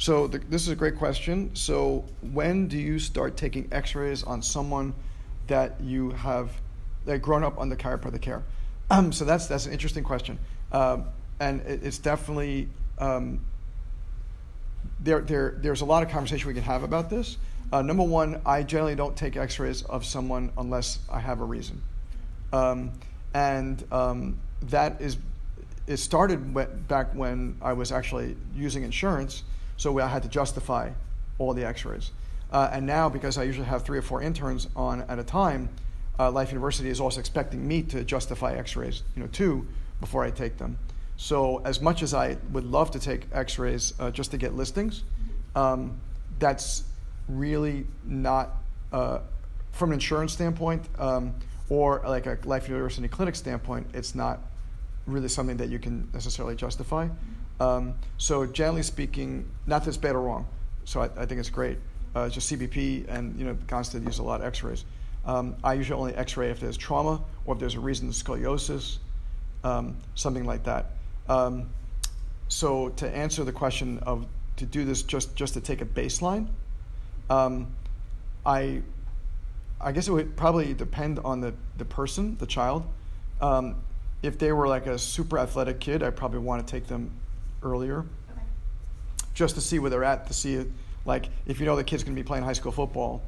So the, this is a great question. So when do you start taking X-rays on someone that you have that grown up under chiropractic care? Um, so that's that's an interesting question, um, and it, it's definitely um, there, there. There's a lot of conversation we can have about this. Uh, number one, I generally don't take X-rays of someone unless I have a reason, um, and um, that is it started back when I was actually using insurance, so I had to justify all the X-rays. Uh, and now, because I usually have three or four interns on at a time, uh, Life University is also expecting me to justify X-rays, you know, too, before I take them. So, as much as I would love to take X-rays uh, just to get listings, um, that's really not uh, from an insurance standpoint um, or like a Life University clinic standpoint. It's not really something that you can necessarily justify. Um, so generally speaking, not that it's bad or wrong. So I, I think it's great. Uh, just CBP and you know Gonstead use a lot of X-rays. Um, I usually only X-ray if there's trauma or if there's a reason for scoliosis, um, something like that. Um, so to answer the question of to do this just just to take a baseline, um, I I guess it would probably depend on the, the person, the child. Um, if they were like a super athletic kid, I probably want to take them earlier, okay. just to see where they're at. To see, it. like, if you know the kid's going to be playing high school football,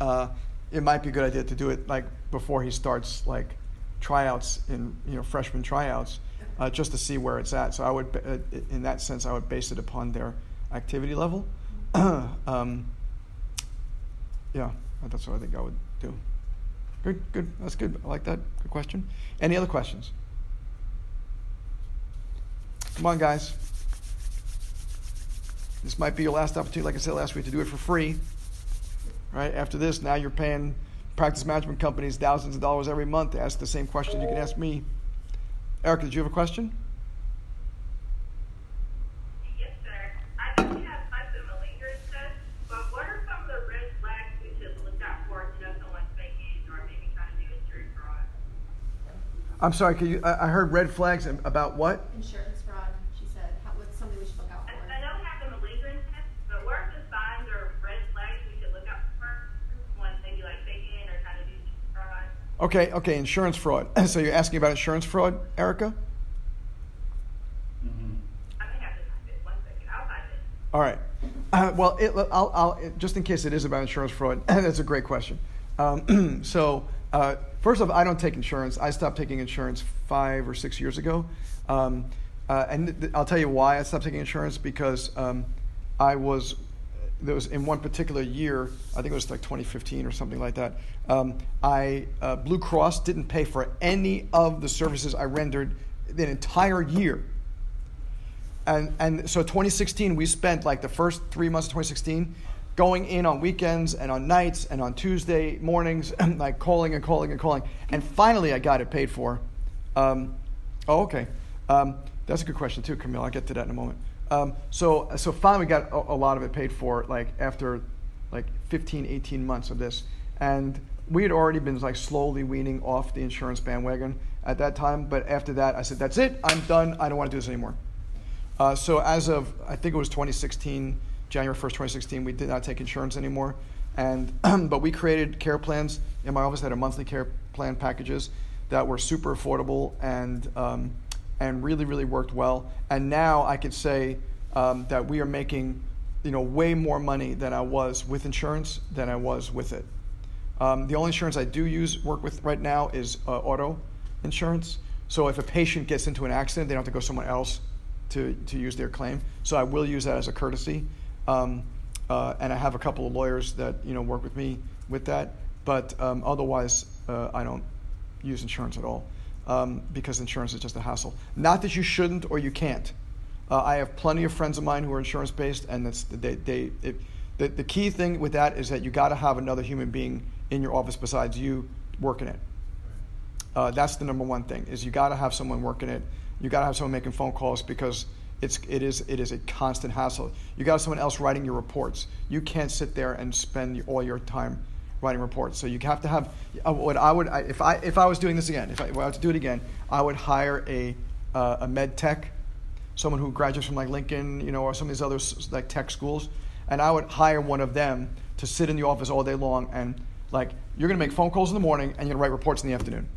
uh, it might be a good idea to do it like before he starts like tryouts in you know freshman tryouts, uh, just to see where it's at. So I would, uh, in that sense, I would base it upon their activity level. um, yeah, that's what I think I would do. Good, good. That's good. I like that. Good question. Any other questions? Come on, guys. This might be your last opportunity, like I said last week, to do it for free. Right? After this, now you're paying practice management companies thousands of dollars every month to ask the same question you can ask me. Erica, did you have a question? Yes, sir. I'm sorry, can you, know someone's vacation or maybe trying to do insurance fraud? I, I heard red flags about what? Insurance Okay, okay, insurance fraud. so you're asking about insurance fraud, Erica? Mm-hmm. I may have to type it. One second. I'll type it. All right. Uh, well, it, I'll, I'll, just in case it is about insurance fraud, that's a great question. Um, so uh, first off, I don't take insurance. I stopped taking insurance five or six years ago. Um, uh, and th- I'll tell you why I stopped taking insurance because um, I was there was in one particular year, I think it was like 2015 or something like that. Um, I uh, Blue Cross didn't pay for any of the services I rendered the entire year. And and so 2016, we spent like the first three months of 2016 going in on weekends and on nights and on Tuesday mornings, like calling and calling and calling. And finally, I got it paid for. Um, oh, okay. Um, that's a good question too, Camille. I'll get to that in a moment. Um, so, so finally, we got a, a, lot of it paid for, like after like 15, 18 months of this, and we had already been like slowly weaning off the insurance bandwagon at that time. But after that, I said, "That's it. I'm done. I don't want to do this anymore." Uh, so, as of I think it was 2016 January 1st, 2016, we did not take insurance anymore. And but we created care plans in my office that are monthly care plan packages that were super affordable and um, and really really worked well. And now I could say um, that we are making you know way more money than I was with insurance than I was with it. Um, the only insurance I do use work with right now is uh, auto insurance. So if a patient gets into an accident, they don't have to go somewhere else to, to use their claim. So I will use that as a courtesy. Um, uh, and I have a couple of lawyers that you know work with me with that. But um, otherwise, uh, I don't use insurance at all um, because insurance is just a hassle. Not that you shouldn't or you can't. Uh, I have plenty of friends of mine who are insurance based, and that's they, they it, the, the key thing with that is that you got to have another human being in your office besides you working it. Uh, that's the number one thing is you got to have someone working it. You got to have someone making phone calls because it's, it, is, it is a constant hassle. You got someone else writing your reports. You can't sit there and spend all your time writing reports. So you have to have uh, what I would if I if I was doing this again, if I were to do it again, I would hire a uh, a med tech someone who graduates from like Lincoln, you know, or some of these other like tech schools, and I would hire one of them to sit in the office all day long and like you're going to make phone calls in the morning and you're going to write reports in the afternoon,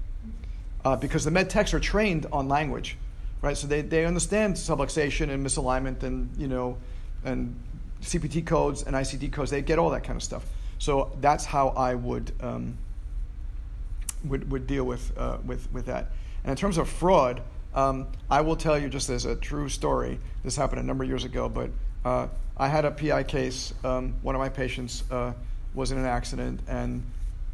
uh, because the med techs are trained on language, right? So they, they understand subluxation and misalignment and you know and CPT codes and ICD codes. They get all that kind of stuff. So that's how I would. Um, would, would deal with, uh, with, with that. And in terms of fraud, um, I will tell you just as a true story. This happened a number of years ago, but uh, I had a PI case. Um, one of my patients uh, was in an accident, and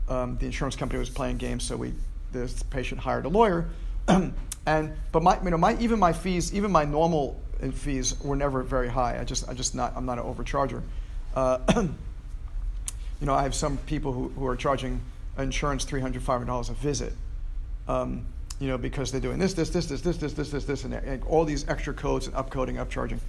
um, the insurance company was playing games. So we, this patient hired a lawyer, and but my, you know, my even my fees, even my normal fees were never very high. I just, I just not, I'm not an overcharger. Uh, you know, I have some people who, who are charging insurance $300, $500 a visit. Um, you know, because they're doing this, this, this, this, this, this, this, this, this, and, and all these extra codes and upcoding, upcharging.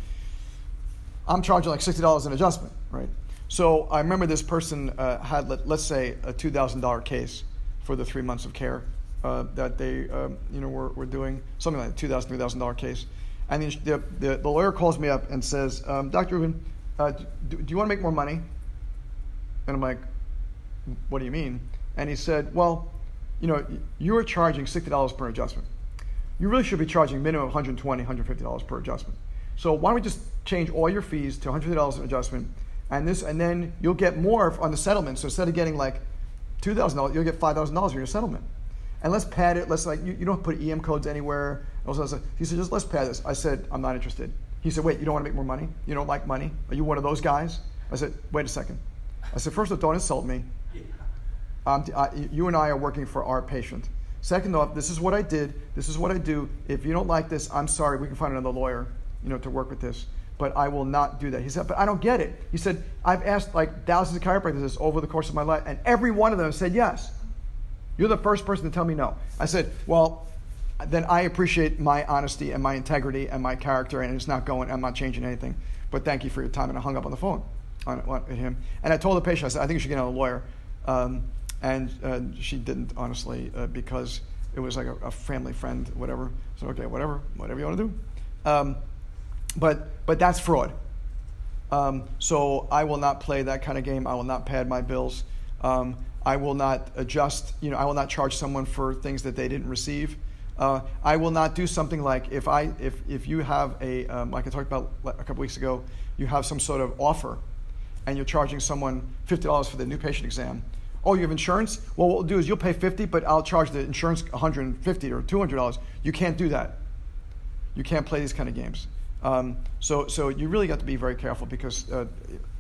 I'm charging like $60 an adjustment, right? So I remember this person uh, had, let, us say, a $2,000 case for the three months of care uh, that they, um, you know, were, were doing, something like a $2,000, $3,000 case. And the, the, the, lawyer calls me up and says, um, Dr. Rubin, uh, do, do you want to make more money? And I'm like, what do you mean? And he said, well, you know, you are charging $60 per adjustment. You really should be charging minimum $120, $150 per adjustment. So why don't we just change all your fees to $150 an adjustment, and this, and then you'll get more on the settlement. So instead of getting like $2,000, you'll get $5,000 for your settlement. And let's pad it. Let's like you, you don't put EM codes anywhere. Also, he said, just let's pad this. I said, I'm not interested. He said, wait, you don't want to make more money? You don't like money? Are you one of those guys? I said, wait a second. I said, first off, don't insult me. Um, I, you and I are working for our patient. Second off, this is what I did. This is what I do. If you don't like this, I'm sorry. We can find another lawyer, you know, to work with this. But I will not do that. He said, but I don't get it. He said, I've asked like thousands of chiropractors over the course of my life, and every one of them said yes. You're the first person to tell me no. I said, well, then I appreciate my honesty and my integrity and my character, and it's not going. I'm not changing anything. But thank you for your time. And I hung up on the phone on, on him. And I told the patient, I said, I think you should get another lawyer. Um, and uh, she didn't honestly uh, because it was like a, a, family friend, whatever. So okay, whatever, whatever you want to do. Um, but but that's fraud. Um, so I will not play that kind of game. I will not pad my bills. Um, I will not adjust. You know, I will not charge someone for things that they didn't receive. Uh, I will not do something like if I if if you have a um, like I talked about a couple weeks ago, you have some sort of offer, and you're charging someone fifty dollars for the new patient exam Oh, you have insurance? Well, what we'll do is you'll pay 50, but I'll charge the insurance 150 or $200. You can't do that. You can't play these kind of games. Um, so, so you really got to be very careful because uh,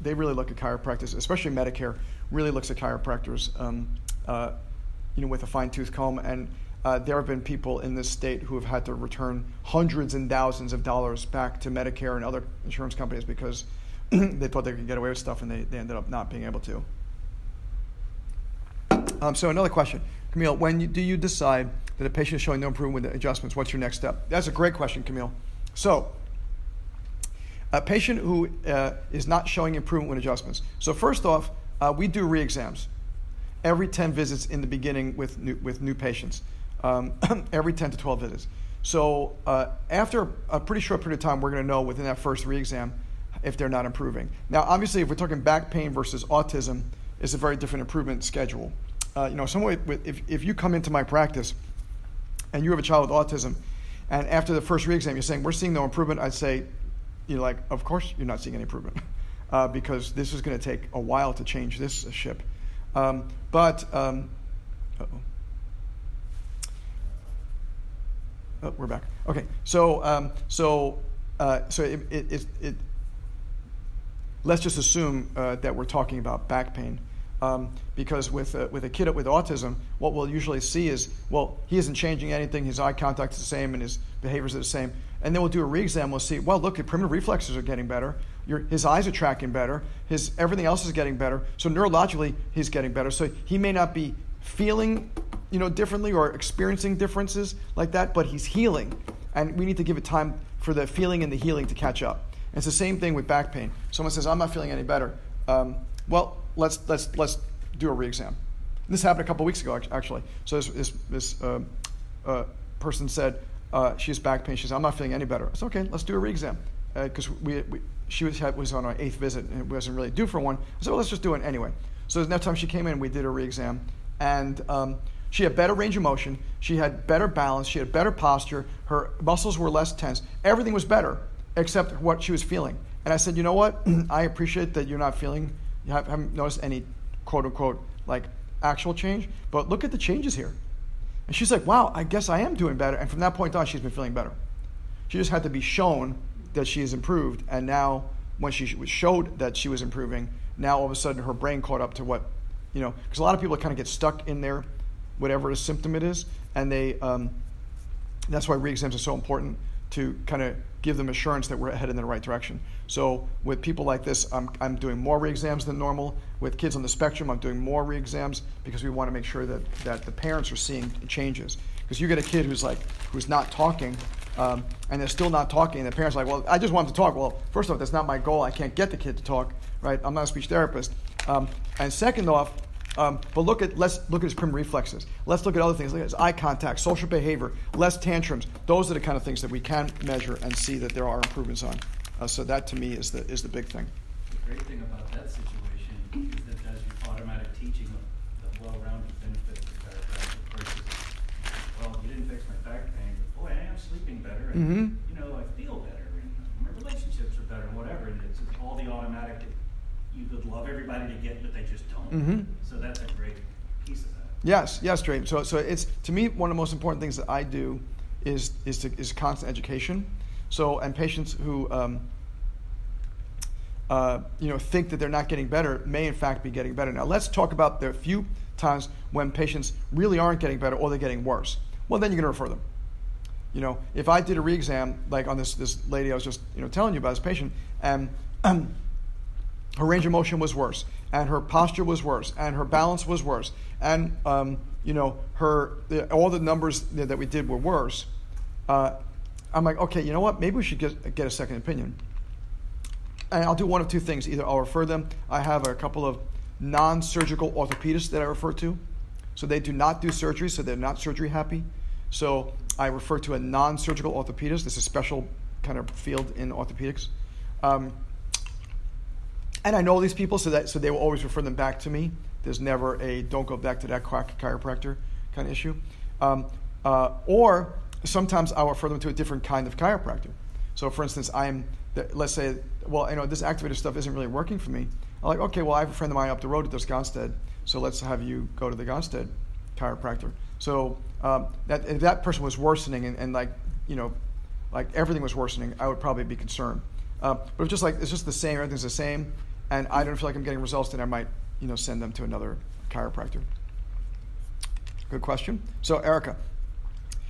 they really look at chiropractors, especially Medicare, really looks at chiropractors, um, uh, you know, with a fine tooth comb. And uh, there have been people in this state who have had to return hundreds and thousands of dollars back to Medicare and other insurance companies because they thought they could get away with stuff and they, they ended up not being able to. Um, so another question, Camille, when you, do you decide that a patient is showing no improvement with adjustments? What's your next step? That's a great question, Camille. So a patient who uh, is not showing improvement with adjustments. So first off, uh, we do re-exams every 10 visits in the beginning with new, with new patients, um, every 10 to 12 visits. So uh, after a pretty short period of time, we're going to know within that first re-exam if they're not improving. Now, obviously, if we're talking back pain versus autism, it's a very different improvement schedule uh, you know, someone with, if, if you come into my practice and you have a child with autism, and after the first re-exam you're saying we're seeing no improvement, I'd say, you know, like, of course you're not seeing any improvement, uh, because this is going to take a while to change this ship. Um, but um, oh, we're back. Okay, so um, so uh, so it, it, it, it, let's just assume uh, that we're talking about back pain. Um, because with a, with a kid with autism, what we'll usually see is, well, he isn't changing anything. His eye contact is the same, and his behaviors are the same. And then we'll do a re-exam. We'll see, well, look, his primitive reflexes are getting better. Your, his eyes are tracking better. His everything else is getting better. So neurologically, he's getting better. So he may not be feeling, you know, differently or experiencing differences like that, but he's healing. And we need to give it time for the feeling and the healing to catch up. And it's the same thing with back pain. Someone says, I'm not feeling any better. Um, well, let's let's let's do a re-exam. This happened a couple weeks ago, actually. So this this, this uh, uh, person said, uh, she has back pain. She says, I'm not feeling any better. Said, okay, let's do a re-exam. Because we, we, she was, was on our eighth visit and it wasn't really due for one. Said, well, let's just do it anyway. So the next time she came in, we did a re-exam. And um, she had better range of motion. She had better balance. She had better posture. Her muscles were less tense. Everything was better except what she was feeling. And I said, you know what? I appreciate that you're not feeling, you haven't noticed any quote unquote like actual change, but look at the changes here. And she's like, wow, I guess I am doing better. And from that point on, she's been feeling better. She just had to be shown that she has improved. And now, when she was showed that she was improving, now all of a sudden her brain caught up to what, you know, because a lot of people kind of get stuck in there, whatever the symptom it is. And they, um, that's why re exams are so important to kind of give them assurance that we're headed in the right direction. So with people like this, I'm, I'm doing more re-exams than normal. With kids on the spectrum, I'm doing more re-exams because we want to make sure that, that the parents are seeing changes. Because you get a kid who's like who's not talking, um, and they're still not talking, and the parents are like, well, I just want them to talk. Well, first off, that's not my goal. I can't get the kid to talk, right? I'm not a speech therapist. Um, and second off, um, but look at let's look at his prim reflexes. Let's look at other things. Look at his eye contact, social behavior, less tantrums. Those are the kind of things that we can measure and see that there are improvements on. Uh, so that to me is the is the big thing. The great thing about that situation is that does your automatic teaching of the well-rounded benefits of chiropractic versus, well, you didn't fix my back pain, but boy, I am sleeping better, and Mhm. you know, I feel better, and my relationships are better, and whatever. And it's all the automatic you would love everybody to get, but they just don't. Mhm. So that's a great piece of that. Yes, yes, Dre. So, so it's to me one of the most important things that I do is is to, is constant education. So, and patients who um, uh, you know think that they're not getting better may in fact be getting better. Now, let's talk about the few times when patients really aren't getting better or they're getting worse. Well, then you're going to refer them. You know, if I did a re-exam like on this this lady I was just you know telling you about this patient, and um, her range of motion was worse, and her posture was worse, and her balance was worse, and um, you know her the, all the numbers that we did were worse. Uh, I'm like, okay, you know what? Maybe we should get get a second opinion. And I'll do one of two things: either I'll refer them. I have a couple of non-surgical orthopedists that I refer to, so they do not do surgery, so they're not surgery happy. So I refer to a non-surgical orthopedist. This is a special kind of field in orthopedics. Um, and I know these people, so that so they will always refer them back to me. There's never a don't go back to that quack chiropractor kind of issue. Um, uh, or sometimes I'll refer them to a different kind of chiropractor. So, for instance, I'm let's say, well, you know, this activator stuff isn't really working for me. I'm like, okay, well, I have a friend of mine up the road that does Gonstead, so let's have you go to the Gonstead chiropractor. So um, that if that person was worsening and, and like you know, like everything was worsening, I would probably be concerned. Uh, but if just like it's just the same, everything's the same, and I don't feel like I'm getting results, then I might you know send them to another chiropractor. Good question. So Erica.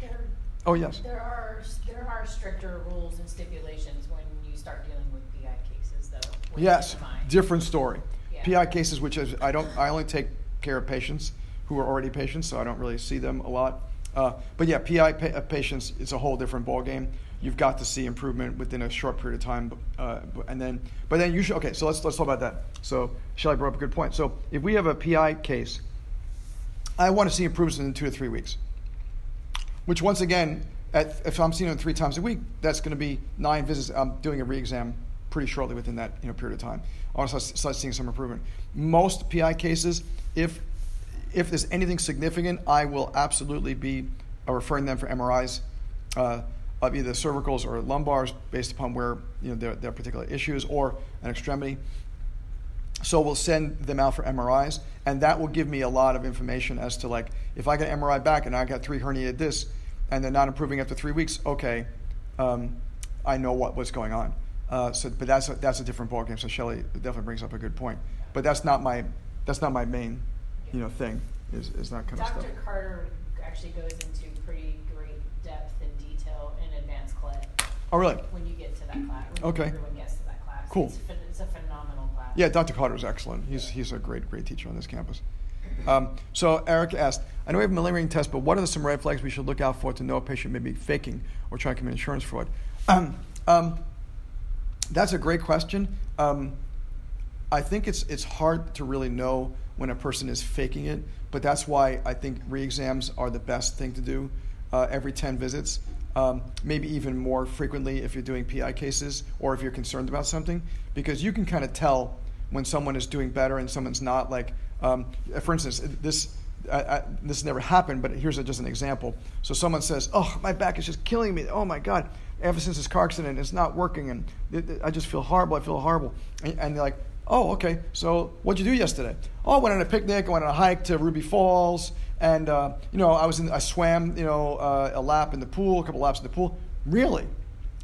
There, Oh yes. there are there are stricter rules and stipulations when you start dealing with PI cases, though. Yes, different story. Yeah. PI cases, which is I don't, I only take care of patients who are already patients, so I don't really see them a lot. Uh, but yeah, PI pa- uh, patients, it's a whole different ballgame. You've got to see improvement within a short period of time, uh, and then, but then you should. Okay, so let's let's talk about that. So Shelly brought up a good point. So if we have a PI case, I want to see improvements in two to three weeks. Which once again, at, if I'm seeing them three times a week, that's going to be nine visits. I'm doing a re-exam pretty shortly within that you know period of time. I want to start, start seeing some improvement. Most PI cases, if if there's anything significant, I will absolutely be uh, referring them for MRIs uh, of either cervicals or lumbars based upon where you know their, their particular issues or an extremity. So we'll send them out for MRIs, and that will give me a lot of information as to like if I get an MRI back and I got three herniated discs and they're not improving after three weeks, okay, um, I know what, what's going on. Uh, so, but that's a, that's a different ballgame. So Shelley definitely brings up a good point. But that's not my that's not my main, you know, thing is, is that kind of stuff. Dr. Carter actually goes into pretty great depth Oh really? when you get to that class. Okay. Everyone gets to that class. Cool. It's, it's a phenomenal class. Yeah, Dr. Carter is excellent. He's, he's a great, great teacher on this campus. Um, so Erica asked, I know we have a malaria test, but what are some red flags we should look out for to know a patient may be faking or trying to commit insurance fraud? Um, um, that's a great question. Um, I think it's it's hard to really know when a person is faking it, but that's why I think re-exams are the best thing to do uh, every 10 visits. Um, maybe even more frequently if you're doing PI cases or if you're concerned about something, because you can kind of tell when someone is doing better and someone's not. Like, um, for instance, this. I, I, this never happened, but here's a, just an example. So someone says, "Oh, my back is just killing me. Oh my God! Ever since this car accident, it's not working, and it, it- I just feel horrible. I feel horrible." And, and they're like, "Oh, okay. So what'd you do yesterday?" "Oh, I went on a picnic. I went on a hike to Ruby Falls, and uh, you know, I was in. I swam, you know, uh, a lap in the pool, a couple laps in the pool. Really,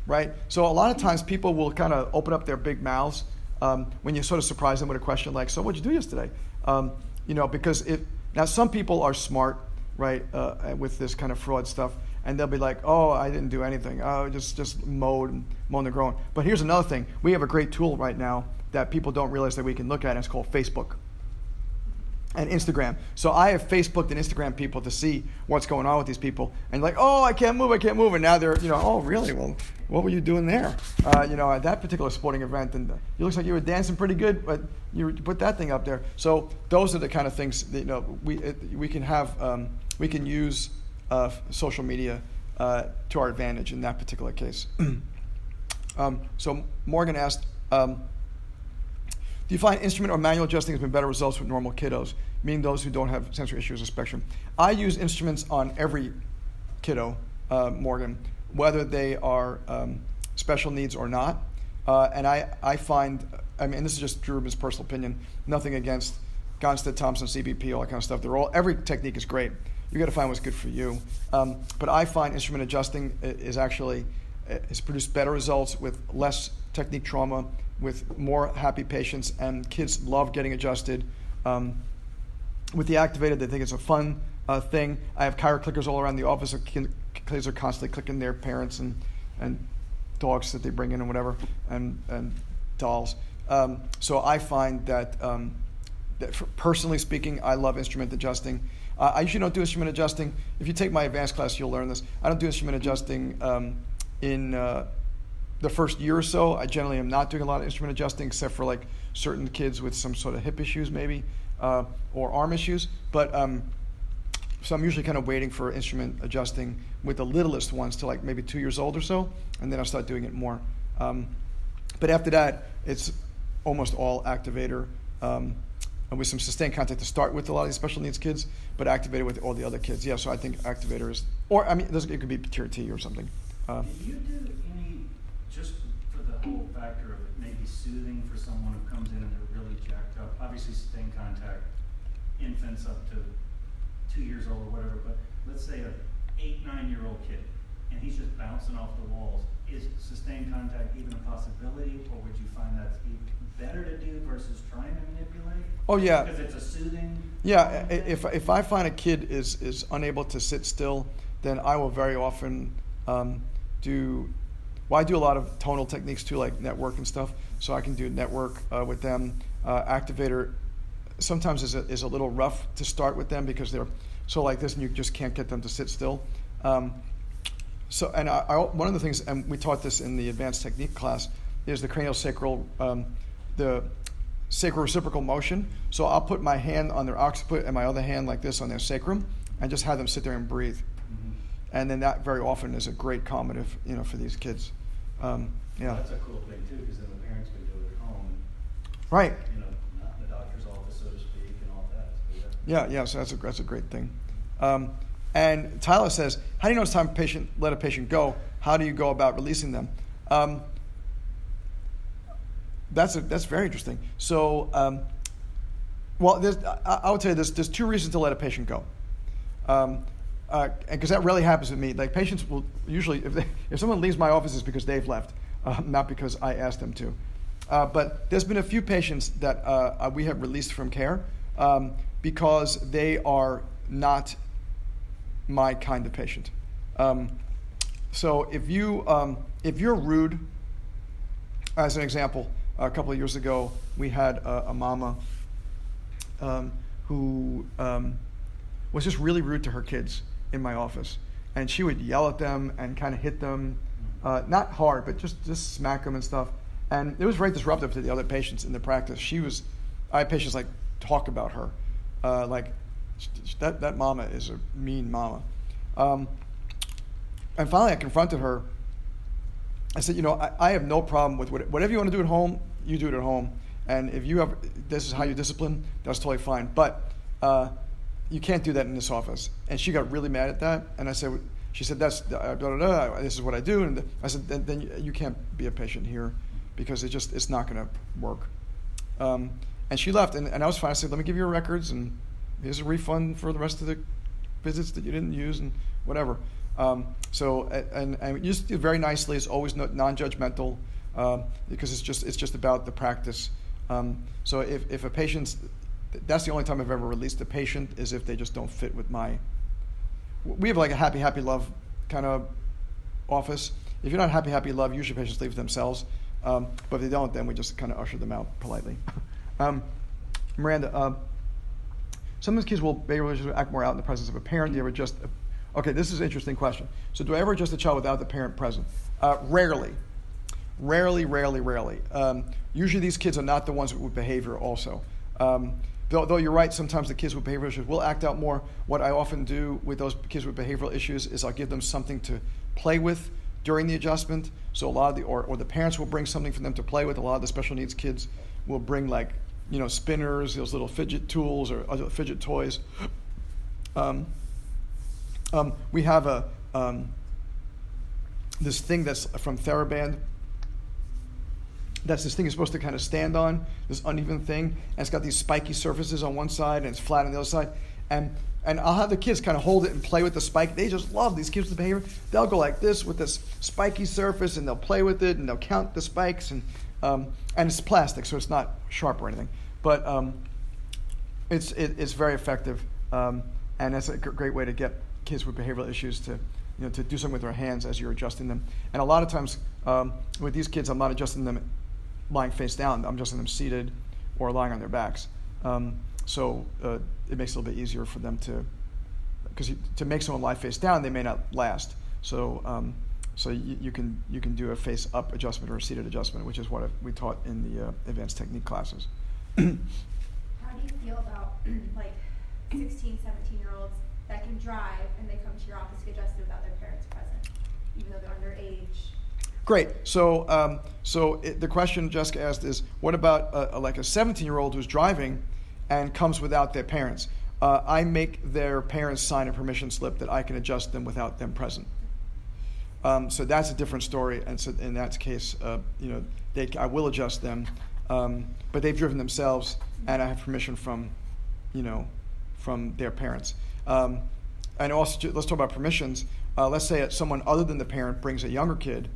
right? So a lot of times people will kind of open up their big mouths um, when you sort of surprise them with a question like, "So what'd you do yesterday?" Um, you know, because it now some people are smart, right, uh, with this kind of fraud stuff, and they'll be like, "Oh, I didn't do anything. Oh, just just mowed and the grown." But here's another thing: we have a great tool right now that people don't realize that we can look at, and it's called Facebook and Instagram. So I have Facebooked and Instagram people to see what's going on with these people, and like, oh, I can't move, I can't move, and now they're, you know, oh, really? Well, what were you doing there? Uh, you know, at that particular sporting event, and it looks like you were dancing pretty good, but you put that thing up there. So those are the kind of things that you know we it, we can have, um, we can use uh, social media uh, to our advantage in that particular case. um, so Morgan asked. Um, do you find instrument or manual adjusting has been better results with normal kiddos, meaning those who don't have sensory issues or spectrum? I use instruments on every kiddo, uh, Morgan, whether they are um, special needs or not. Uh, and I, I find, I mean, this is just Drew Rubin's personal opinion, nothing against Gonstead, Thompson, CBP, all that kind of stuff. They're all, every technique is great. You got to find what's good for you. Um, but I find instrument adjusting is actually, has produced better results with less technique trauma, with more happy patients, and kids love getting adjusted. Um, with the Activator, they think it's a fun uh, thing. I have chiro clickers all around the office. Kids are constantly clicking their parents and, and dogs that they bring in and whatever, and, and dolls. Um, so I find that, um, that for, personally speaking, I love instrument adjusting. Uh, I usually don't do instrument adjusting. If you take my advanced class, you'll learn this. I don't do instrument adjusting um, in uh, the first year or so. I generally am not doing a lot of instrument adjusting, except for like certain kids with some sort of hip issues, maybe, uh, or arm issues. But um, so I'm usually kind of waiting for instrument adjusting with the littlest ones to like maybe two years old or so, and then I'll start doing it more. Um, but after that, it's almost all activator um, and with some sustained contact to start with a lot of these special needs kids, but activator with all the other kids. Yeah, so I think activator is, or I mean, it could be tier T or something. Uh, Do you do any, just for the whole factor of it maybe soothing for someone who comes in and they're really jacked up? Obviously, sustained contact, infants up to two years old or whatever, but let's say a eight, nine-year-old kid, and he's just bouncing off the walls. Is sustained contact even a possibility, or would you find that's even better to do versus trying to manipulate? Oh, yeah. Because it's a soothing. Yeah, if, if I find a kid is, is unable to sit still, then I will very often um, do, well, I do a lot of tonal techniques too, like network and stuff. So I can do network uh, with them. Uh, activator sometimes is a, is a little rough to start with them because they're so like this and you just can't get them to sit still. Um, so, and I, I, one of the things, and we taught this in the advanced technique class, is the cranial sacral, um, the sacral reciprocal motion. So I'll put my hand on their occiput and my other hand like this on their sacrum, and just have them sit there and breathe. And then that very often is a great calmative, you know, for these kids. Um, yeah. That's a cool thing too, because then the parents can do it at home, Right. you know, not in the doctor's office, so to speak, and all that. So, yeah. Yeah, yeah. So that's a that's a great thing. Um, and Tyler says, "How do you know it's time to patient let a patient go? How do you go about releasing them?" Um, that's a, that's very interesting. So, um, well, I, I would tell you there's, there's two reasons to let a patient go. Um, because that really happens with me. Like patients will usually, if, they, if someone leaves my office, it's because they've left, uh, not because I asked them to. Uh, but there's been a few patients that uh, uh, we have released from care um, because they are not my kind of patient. Um, so if you um, if you're rude, as an example, a couple of years ago we had a, a mama um, who um, was just really rude to her kids in my office, and she would yell at them and kind of hit them, uh, not hard, but just just smack them and stuff. And it was very disruptive to the other patients in the practice. She was, I had patients like talk about her, uh, like that that mama is a mean mama. Um, and finally, I confronted her. I said, you know, I, I have no problem with what, whatever you want to do at home, you do it at home. And if you have, this is how you discipline, that's totally fine. But uh, you can't do that in this office. And she got really mad at that. And I said, she said, that's, uh, blah, blah, blah, this is what I do. And I said, then, then you- can't be a patient here because it just, it's not going to work. Um, and she left. And, and I was fine. I said, let me give you your records and here's a refund for the rest of the visits that you didn't use and whatever. Um, so and and you just do very nicely. It's always non-judgmental um, because it's just it's just about the practice. Um, so if if a patient's that's the only time I've ever released a patient is if they just don't fit with my. We have like a happy happy love kind of office. If you're not happy happy love, usually patients leave themselves. Um, but if they don't, then we just kind of usher them out politely. um, Miranda. Uh, Sometimes kids will will act more out in the presence of a parent. Do you ever just okay? This is an interesting question. So, do I ever adjust a child without the parent present? Uh, rarely, rarely, rarely, rarely. Um, usually, these kids are not the ones with behavior. Also, um, though, though you're right, sometimes the kids with behavioral issues will act out more. What I often do with those kids with behavioral issues is I'll give them something to play with during the adjustment. So a lot of the or, or the parents will bring something for them to play with. A lot of the special needs kids will bring like you know spinners, those little fidget tools or other fidget toys. Um, um, we have a um, this thing that's from TheraBand. That's this thing is supposed to kind of stand on this uneven thing, and it's got these spiky surfaces on one side and it's flat on the other side. And and I'll have the kids kind of hold it and play with the spike. They just love these kids with behavior. They'll go like this with this spiky surface, and they'll play with it, and they'll count the spikes, and um, and it's plastic, so it's not sharp or anything. But um, it's it, it's very effective, um, and that's a g- great way to get kids with behavioral issues to you know to do something with their hands as you're adjusting them. And a lot of times um, with these kids, I'm not adjusting them lying face down. I'm just adjusting them seated or lying on their backs. Um, so uh, it makes it a little bit easier for them to because to make someone lie face down, they may not last. So um, so you, you can you can do a face up adjustment or a seated adjustment, which is what we taught in the uh, advanced technique classes. How do you feel about like 16, 17 year olds that can drive and they come to your office to get adjusted without their parents present, even though they're underage? Great. So, um, so it, the question Jessica asked is, what about a, a, like a 17-year-old who's driving and comes without their parents? Uh, I make their parents sign a permission slip that I can adjust them without them present. Um, so that's a different story, and so in that case, uh, you know, they, I will adjust them, um, but they've driven themselves, and I have permission from, you know, from their parents. Um, and also, let's talk about permissions. Uh, let's say someone other than the parent brings a younger kid,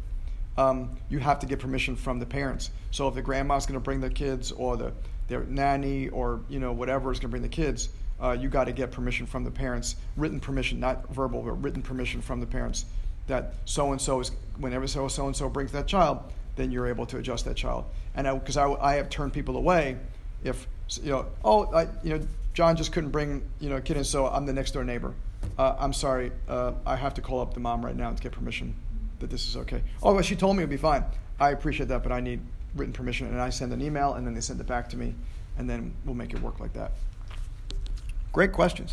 um, you have to get permission from the parents. So if the grandma's going to bring the kids, or the their nanny, or you know whatever is going to bring the kids, uh, you got to get permission from the parents, written permission, not verbal, but written permission from the parents that so and so is whenever so so and so brings that child, then you're able to adjust that child. And because I, I, have turned people away if you know oh I, you know John just couldn't bring you know a kid and so I'm the next door neighbor. Uh, I'm sorry, uh, I have to call up the mom right now to get permission that this is okay. Oh, well, she told me it'd be fine. I appreciate that, but I need written permission, and I send an email, and then they send it back to me, and then we'll make it work like that. Great questions.